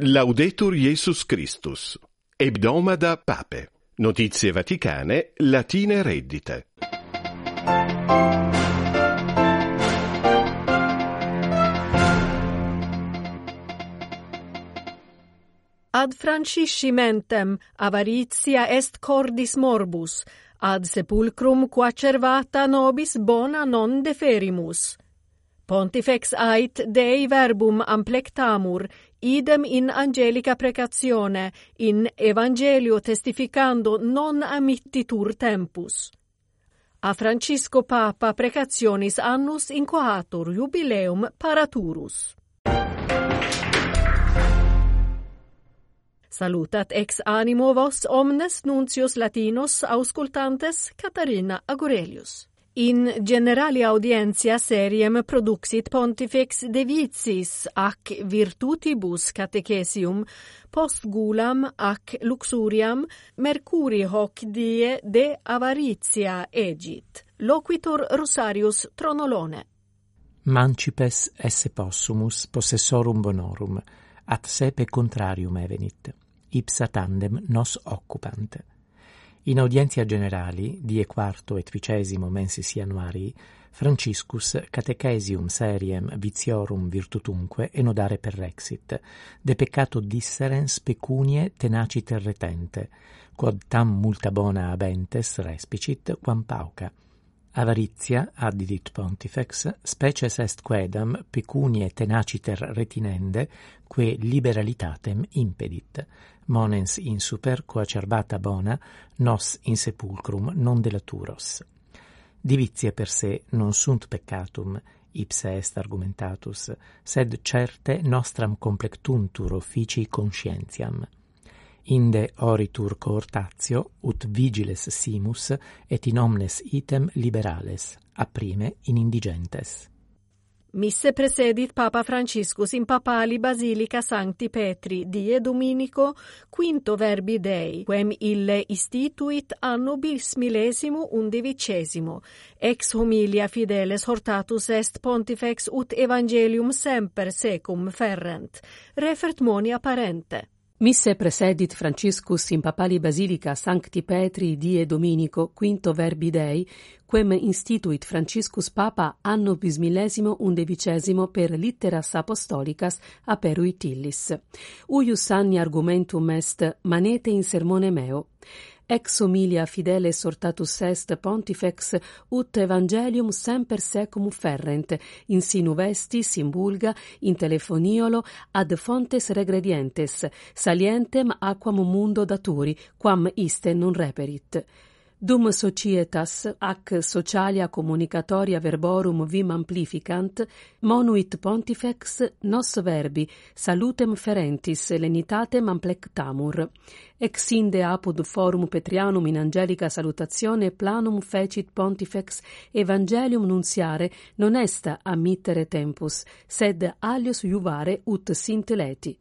Laudetur Jesus Christus. Ebdomada Pape. Notizie Vaticane, Latine reddite. Ad franciscimentem avaritia est cordis morbus, ad sepulcrum qua cervata nobis bona non deferimus. Pontifex ait Dei verbum amplectamur, idem in angelica precatione, in Evangelio testificando non amittitur tempus. A Francisco Papa precationis annus in coator jubileum paraturus. Salutat ex animo vos omnes nuncios latinos auscultantes Catarina Agurelius in generali audientia seriem produxit pontifex de vicis ac virtutibus catechesium post gulam ac luxuriam mercuri hoc die de avaritia egit. Loquitur Rosarius Tronolone. Mancipes esse possumus possessorum bonorum at sepe contrarium evenit ipsa tandem nos occupant. In audientia generali, die quarto et vicesimo mensis januari, Franciscus catechesium seriem vitiorum virtutunque enodare perrexit, de peccato disserens pecunie tenaciter retente, quod tam multa bona abentes respicit quam pauca. Avaritia, addidit pontifex, species est quedam pecunie tenaciter retinende, que liberalitatem impedit. Monens in super coacerbata bona, nos in sepulcrum non delaturos. Divitia per se non sunt peccatum, ipse est argumentatus, sed certe nostram complectuntur officii conscientiam inde oritur coortatio ut vigiles simus et in omnes item liberales a prime in indigentes. Misse presedit Papa Franciscus in papali Basilica Sancti Petri die Dominico quinto verbi Dei quem ille instituit anno bis millesimo undivicesimo ex homilia fideles hortatus est pontifex ut evangelium semper secum ferrent refert monia parente Misse presedit Franciscus in papali basilica Sancti Petri die Dominico quinto verbi Dei, quem instituit Franciscus Papa anno bismillesimo undevicesimo per litteras apostolicas aperuit illis. Uius anni argumentum est manete in sermone meo ex homilia fidele sortatus est pontifex ut evangelium semper secum ferrent in sinu vestis in bulga in telefoniolo ad fontes regredientes salientem aquam mundo daturi quam iste non reperit Dum societas ac socialia communicatoria verborum vim amplificant, monuit pontifex nos verbi salutem ferentis lenitatem amplectamur. Ex inde apud forum Petrianum in angelica salutatione planum fecit pontifex evangelium nuntiare non est ammittere tempus, sed alios juvare ut sint leti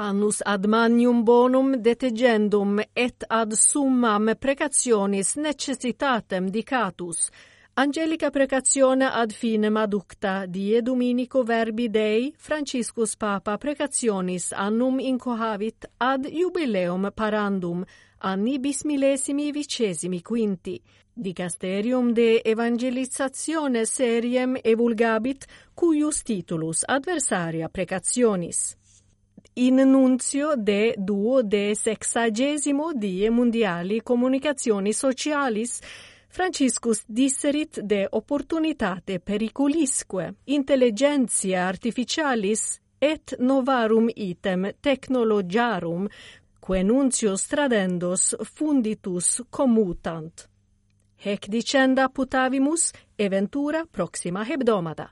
annus ad magnum bonum detegendum et ad summam precationis necessitatem dicatus, Angelica precatione ad finem aducta die Dominico verbi Dei Franciscus Papa precationis annum incohavit ad jubileum parandum anni bis millesimi vicesimi quinti. Dicasterium de evangelizzazione seriem evulgabit cuius titulus adversaria precationis in annunzio de duo de sexagesimo die mundiali comunicazioni socialis Franciscus disserit de opportunitate periculisque intelligentia artificialis et novarum item technologiarum quae nuncio stradendos funditus commutant. Hec dicenda putavimus eventura proxima hebdomada.